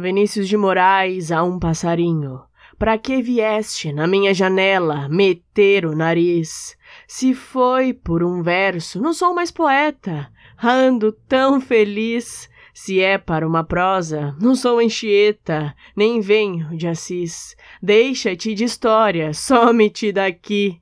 Vinícius de Moraes a um passarinho. Pra que vieste na minha janela meter o nariz? Se foi por um verso, não sou mais poeta. Ando tão feliz. Se é para uma prosa, não sou Anchieta, nem venho de Assis. Deixa-te de história, some-te daqui.